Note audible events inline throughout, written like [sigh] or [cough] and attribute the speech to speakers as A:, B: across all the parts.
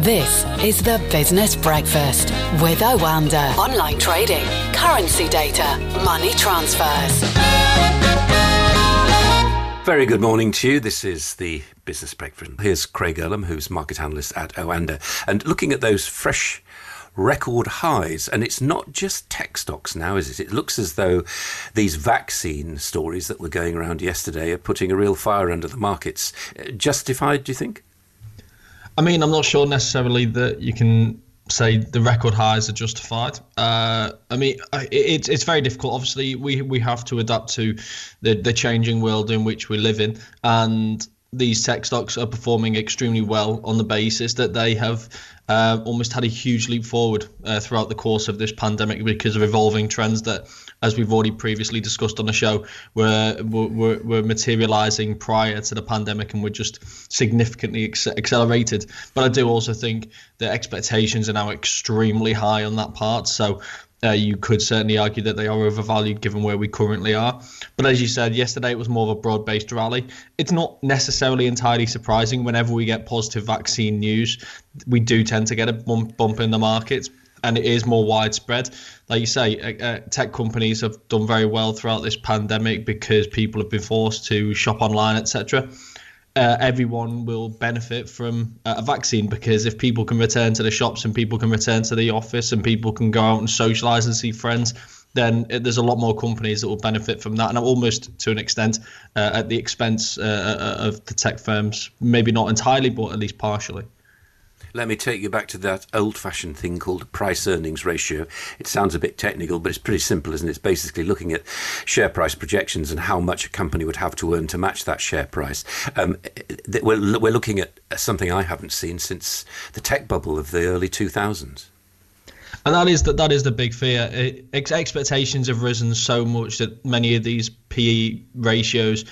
A: This is the Business Breakfast with Oanda. Online trading, currency data, money transfers.
B: Very good morning to you. This is the Business Breakfast. Here's Craig Erlam, who's market analyst at Oanda, and looking at those fresh record highs. And it's not just tech stocks now, is it? It looks as though these vaccine stories that were going around yesterday are putting a real fire under the markets. Uh, justified, do you think?
C: I mean, I'm not sure necessarily that you can say the record highs are justified. Uh, I mean, it's it's very difficult. Obviously, we we have to adapt to the the changing world in which we live in, and these tech stocks are performing extremely well on the basis that they have uh, almost had a huge leap forward uh, throughout the course of this pandemic because of evolving trends that, as we've already previously discussed on the show, were were, were materializing prior to the pandemic and were just significantly ex- accelerated. But I do also think the expectations are now extremely high on that part. So uh, you could certainly argue that they are overvalued given where we currently are. But as you said, yesterday it was more of a broad based rally. It's not necessarily entirely surprising whenever we get positive vaccine news, we do tend to get a bump, bump in the markets. And it is more widespread. Like you say, uh, uh tech companies have done very well throughout this pandemic because people have been forced to shop online, etc uh, everyone will benefit from uh, a vaccine because if people can return to the shops and people can return to the office and people can go out and socialize and see friends, then it, there's a lot more companies that will benefit from that, and almost to an extent uh, at the expense uh, uh, of the tech firms. Maybe not entirely, but at least partially.
B: Let me take you back to that old fashioned thing called price earnings ratio. It sounds a bit technical, but it's pretty simple, isn't it? It's basically looking at share price projections and how much a company would have to earn to match that share price. Um, eh, eh, we're, we're looking at something I haven't seen since the tech bubble of the early 2000s.
C: And that is that that is the big fear. Eh, it, expectations have risen so much that many of these PE ratios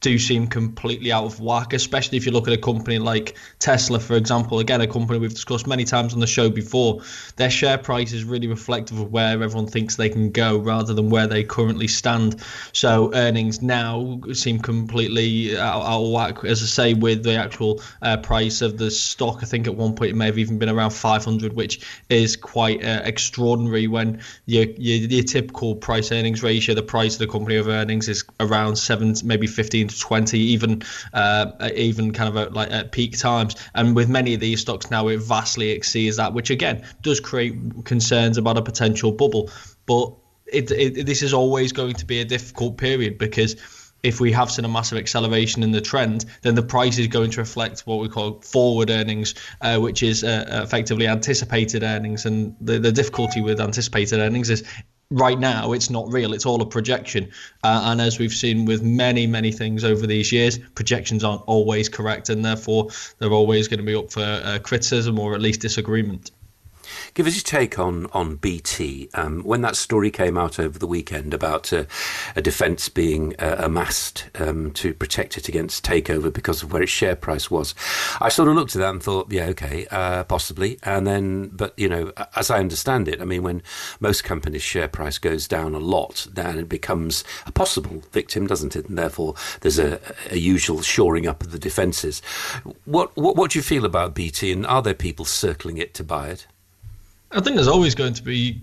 C: do seem completely out of whack, especially if you look at a company like Tesla, for example. Again, a company we've discussed many times on the show before. Their share price is really reflective of where everyone thinks they can go rather than where they currently stand. So earnings now seem completely out, out of whack, as I say, with the actual uh, price of the stock. I think at one point it may have even been around 500, which is quite uh, extraordinary when your, your, your typical price earnings ratio, the price of the company of earnings is around seven, maybe 15 to 20, even uh, even kind of at, like at peak times. And with many of these stocks now, it vastly exceeds that, which again does create concerns about a potential bubble. But it, it, this is always going to be a difficult period because if we have seen a massive acceleration in the trend, then the price is going to reflect what we call forward earnings, uh, which is uh, effectively anticipated earnings. And the, the difficulty with anticipated earnings is right now it's not real. It's all a projection. Uh, and as we've seen with many many things over these years projections aren't always correct and therefore they're always going to be up for uh, criticism or at least disagreement
B: Give us your take on on BT. Um, when that story came out over the weekend about uh, a defence being uh, amassed um, to protect it against takeover because of where its share price was, I sort of looked at that and thought, yeah, okay, uh, possibly. And then, but you know, as I understand it, I mean, when most companies' share price goes down a lot, then it becomes a possible victim, doesn't it? And therefore, there's a, a usual shoring up of the defences. What, what what do you feel about BT, and are there people circling it to buy it?
C: I think there's always going to be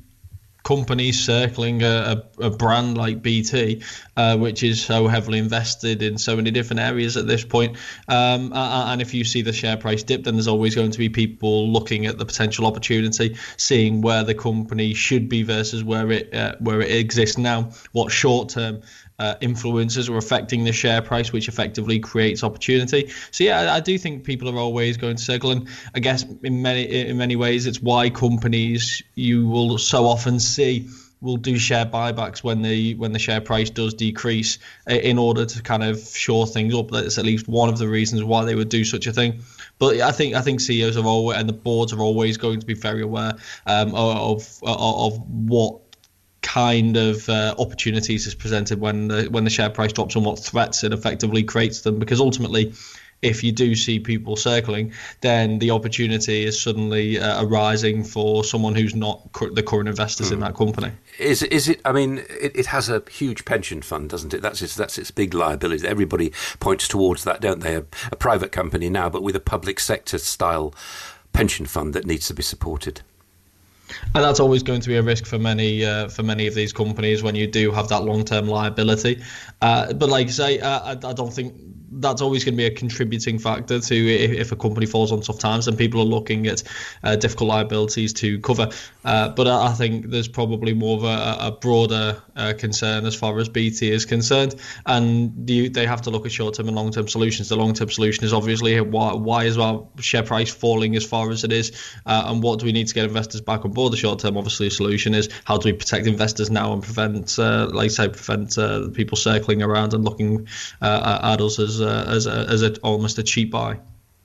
C: companies circling a, a, brand like BT, uh, which is so heavily invested in so many different areas at this point. Um, and if you see the share price dip, then there's always going to be people looking at the potential opportunity, seeing where the company should be versus where it uh, where it exists now, what short term uh, influencers are affecting the share price, which effectively creates opportunity. So yeah, I, I, do think people are always going to circle, and I guess in many in many ways, it's why companies you will so often see will do share buybacks when the when the share price does decrease in order to kind of shore things up. That's at least one of the reasons why they would do such a thing. But I think I think CEOs are always and the boards are always going to be very aware um, of of what kind of uh, opportunities is presented when the when the share price drops and what threats it effectively creates them because ultimately if you do see people circling, then the opportunity is suddenly uh, arising for someone who's not cu- the current investors mm. in hmm. that company.
B: Is is it? I mean, it, it, has a huge pension fund, doesn't it? That's its that's its big liability. Everybody points towards that, don't they? A, a private company now, but with a public sector style pension fund that needs to be supported
C: and that's always going to be a risk for many uh, for many of these companies when you do have that long term liability. Uh, but like I say, uh, I, I, don't think that's always going to be a contributing factor to if, a company falls on tough times and people are looking at uh, difficult liabilities to cover. Uh, but I, I, think there's probably more of a, a broader uh, concern as far as BT is concerned, and you, they have to look at short-term and long-term solutions. The long-term solution is obviously why, why is our share price falling as far as it is, uh, and what do we need to get investors back on board? The short-term, obviously, solution is how do we protect investors now and prevent, uh, like I say, prevent uh, people circling around and looking at us as uh, as a, as a, almost a cheap buy.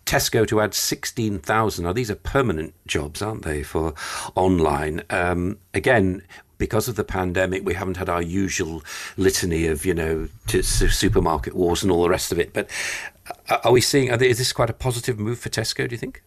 B: Tesco to add 16,000. Now, these are permanent jobs, aren't they, for online? Um, again, because of the pandemic, we haven't had our usual litany of, you know, supermarket wars and all the rest of it. But uh, are we seeing, are they, is this quite a positive move for Tesco, do you think?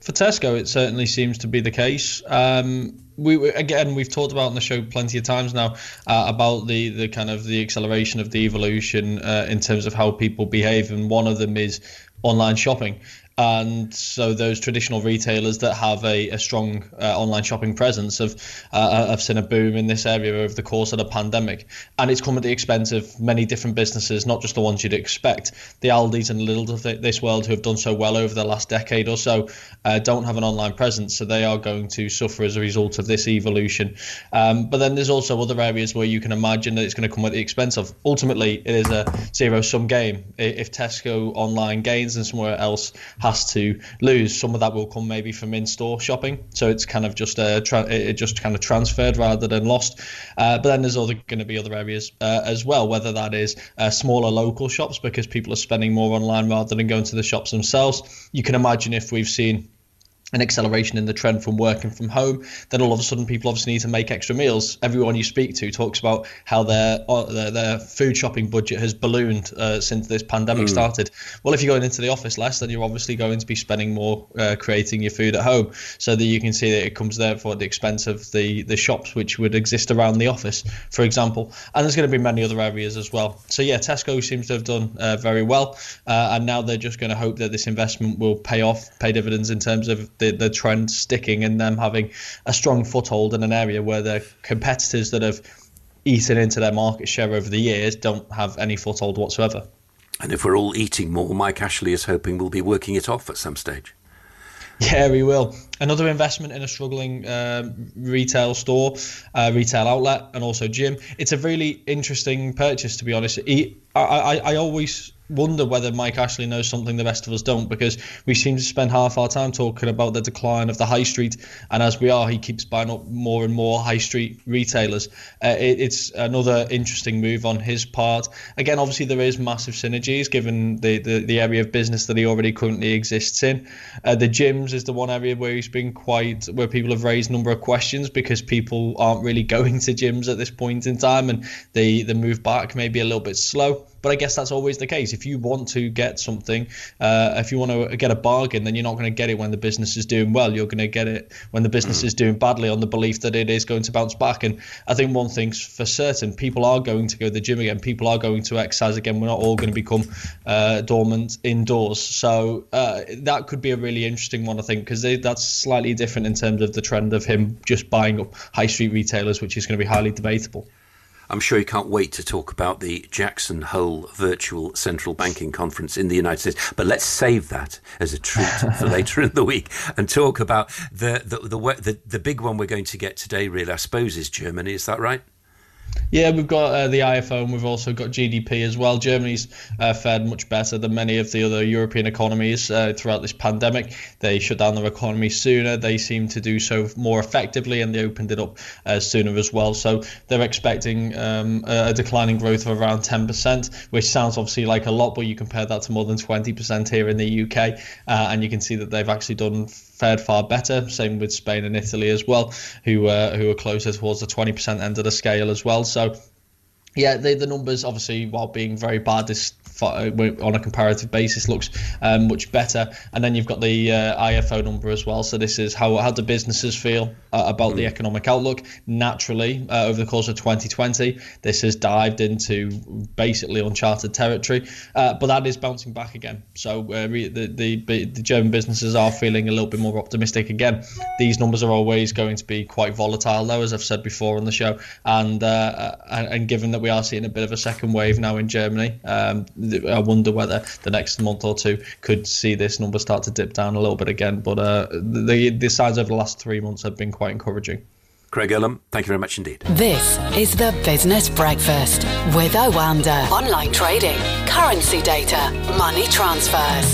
C: For Tesco, it certainly seems to be the case. Um, we again we've talked about on the show plenty of times now uh, about the the kind of the acceleration of the evolution uh, in terms of how people behave, and one of them is online shopping and so those traditional retailers that have a, a strong uh, online shopping presence have uh, have seen a boom in this area over the course of the pandemic, and it's come at the expense of many different businesses, not just the ones you'd expect. The Aldis and Lidls of this world who have done so well over the last decade or so uh, don't have an online presence, so they are going to suffer as a result of this evolution. Um, but then there's also other areas where you can imagine that it's going to come at the expense of. Ultimately, it is a zero sum game. If Tesco online gains and somewhere else has to lose. Some of that will come maybe from in-store shopping, so it's kind of just uh, tra- it just kind of transferred rather than lost. Uh, but then there's other going to be other areas uh, as well, whether that is uh, smaller local shops because people are spending more online rather than going to the shops themselves. You can imagine if we've seen an acceleration in the trend from working from home, then all of a sudden people obviously need to make extra meals. Everyone you speak to talks about how their uh, their, their food shopping budget has ballooned uh, since this pandemic mm. started. Well, if you're going into the office less, then you're obviously going to be spending more uh, creating your food at home, so that you can see that it comes therefore at the expense of the the shops which would exist around the office, for example. And there's going to be many other areas as well. So yeah, Tesco seems to have done uh, very well, uh, and now they're just going to hope that this investment will pay off, pay dividends in terms of the, the trend sticking and them having a strong foothold in an area where the competitors that have eaten into their market share over the years don't have any foothold whatsoever.
B: And if we're all eating more, Mike Ashley is hoping we'll be working it off at some stage.
C: Yeah, we will. Another investment in a struggling uh, retail store, uh, retail outlet, and also gym. It's a really interesting purchase, to be honest. He, I, I, I always wonder whether Mike Ashley knows something the rest of us don't because we seem to spend half our time talking about the decline of the high street, and as we are, he keeps buying up more and more high street retailers. Uh, it, it's another interesting move on his part. Again, obviously there is massive synergies given the, the, the area of business that he already currently exists in. Uh, the gyms is the one area where he's been quite where people have raised a number of questions because people aren't really [laughs] going to gyms at this point in time, and the the move back may be a little bit slow. But I guess that's always the case. If you want to get something, uh, if you want to get a bargain, then you're not going to get it when the business is doing well. You're going to get it when the business mm. is doing badly on the belief that it is going to bounce back. And I think one thing's for certain people are going to go to the gym again. People are going to exercise again. We're not all going to become uh, dormant indoors. So uh, that could be a really interesting one, I think, because that's slightly different in terms of the trend of him just buying up high street retailers, which is going to be highly debatable.
B: I'm sure you can't wait to talk about the Jackson Hole Virtual Central Banking Conference in the United States. But let's save that as a treat [laughs] for later in the week and talk about the the, the the the big one we're going to get today. Really, I suppose, is Germany. Is that right?
C: Yeah, we've got uh, the IFO and we've also got GDP as well. Germany's uh, fared much better than many of the other European economies uh, throughout this pandemic. They shut down their economy sooner. They seem to do so more effectively and they opened it up uh, sooner as well. So they're expecting um, a declining growth of around 10%, which sounds obviously like a lot, but you compare that to more than 20% here in the UK, uh, and you can see that they've actually done fared far better. Same with Spain and Italy as well, who uh, who are closer towards the 20% end of the scale as well. So yeah, the, the numbers obviously, while being very bad, this uh, on a comparative basis looks um, much better. And then you've got the uh, IFO number as well. So this is how how do businesses feel uh, about mm. the economic outlook? Naturally, uh, over the course of 2020, this has dived into basically uncharted territory. Uh, but that is bouncing back again. So uh, the, the the German businesses are feeling a little bit more optimistic again. These numbers are always going to be quite volatile, though, as I've said before on the show. And and, and given that we are seeing a bit of a second wave now in Germany. Um, I wonder whether the next month or two could see this number start to dip down a little bit again. But uh, the the signs over the last three months have been quite encouraging.
B: Craig Erlam, thank you very much indeed.
A: This is the Business Breakfast with Oanda. Online trading, currency data, money transfers.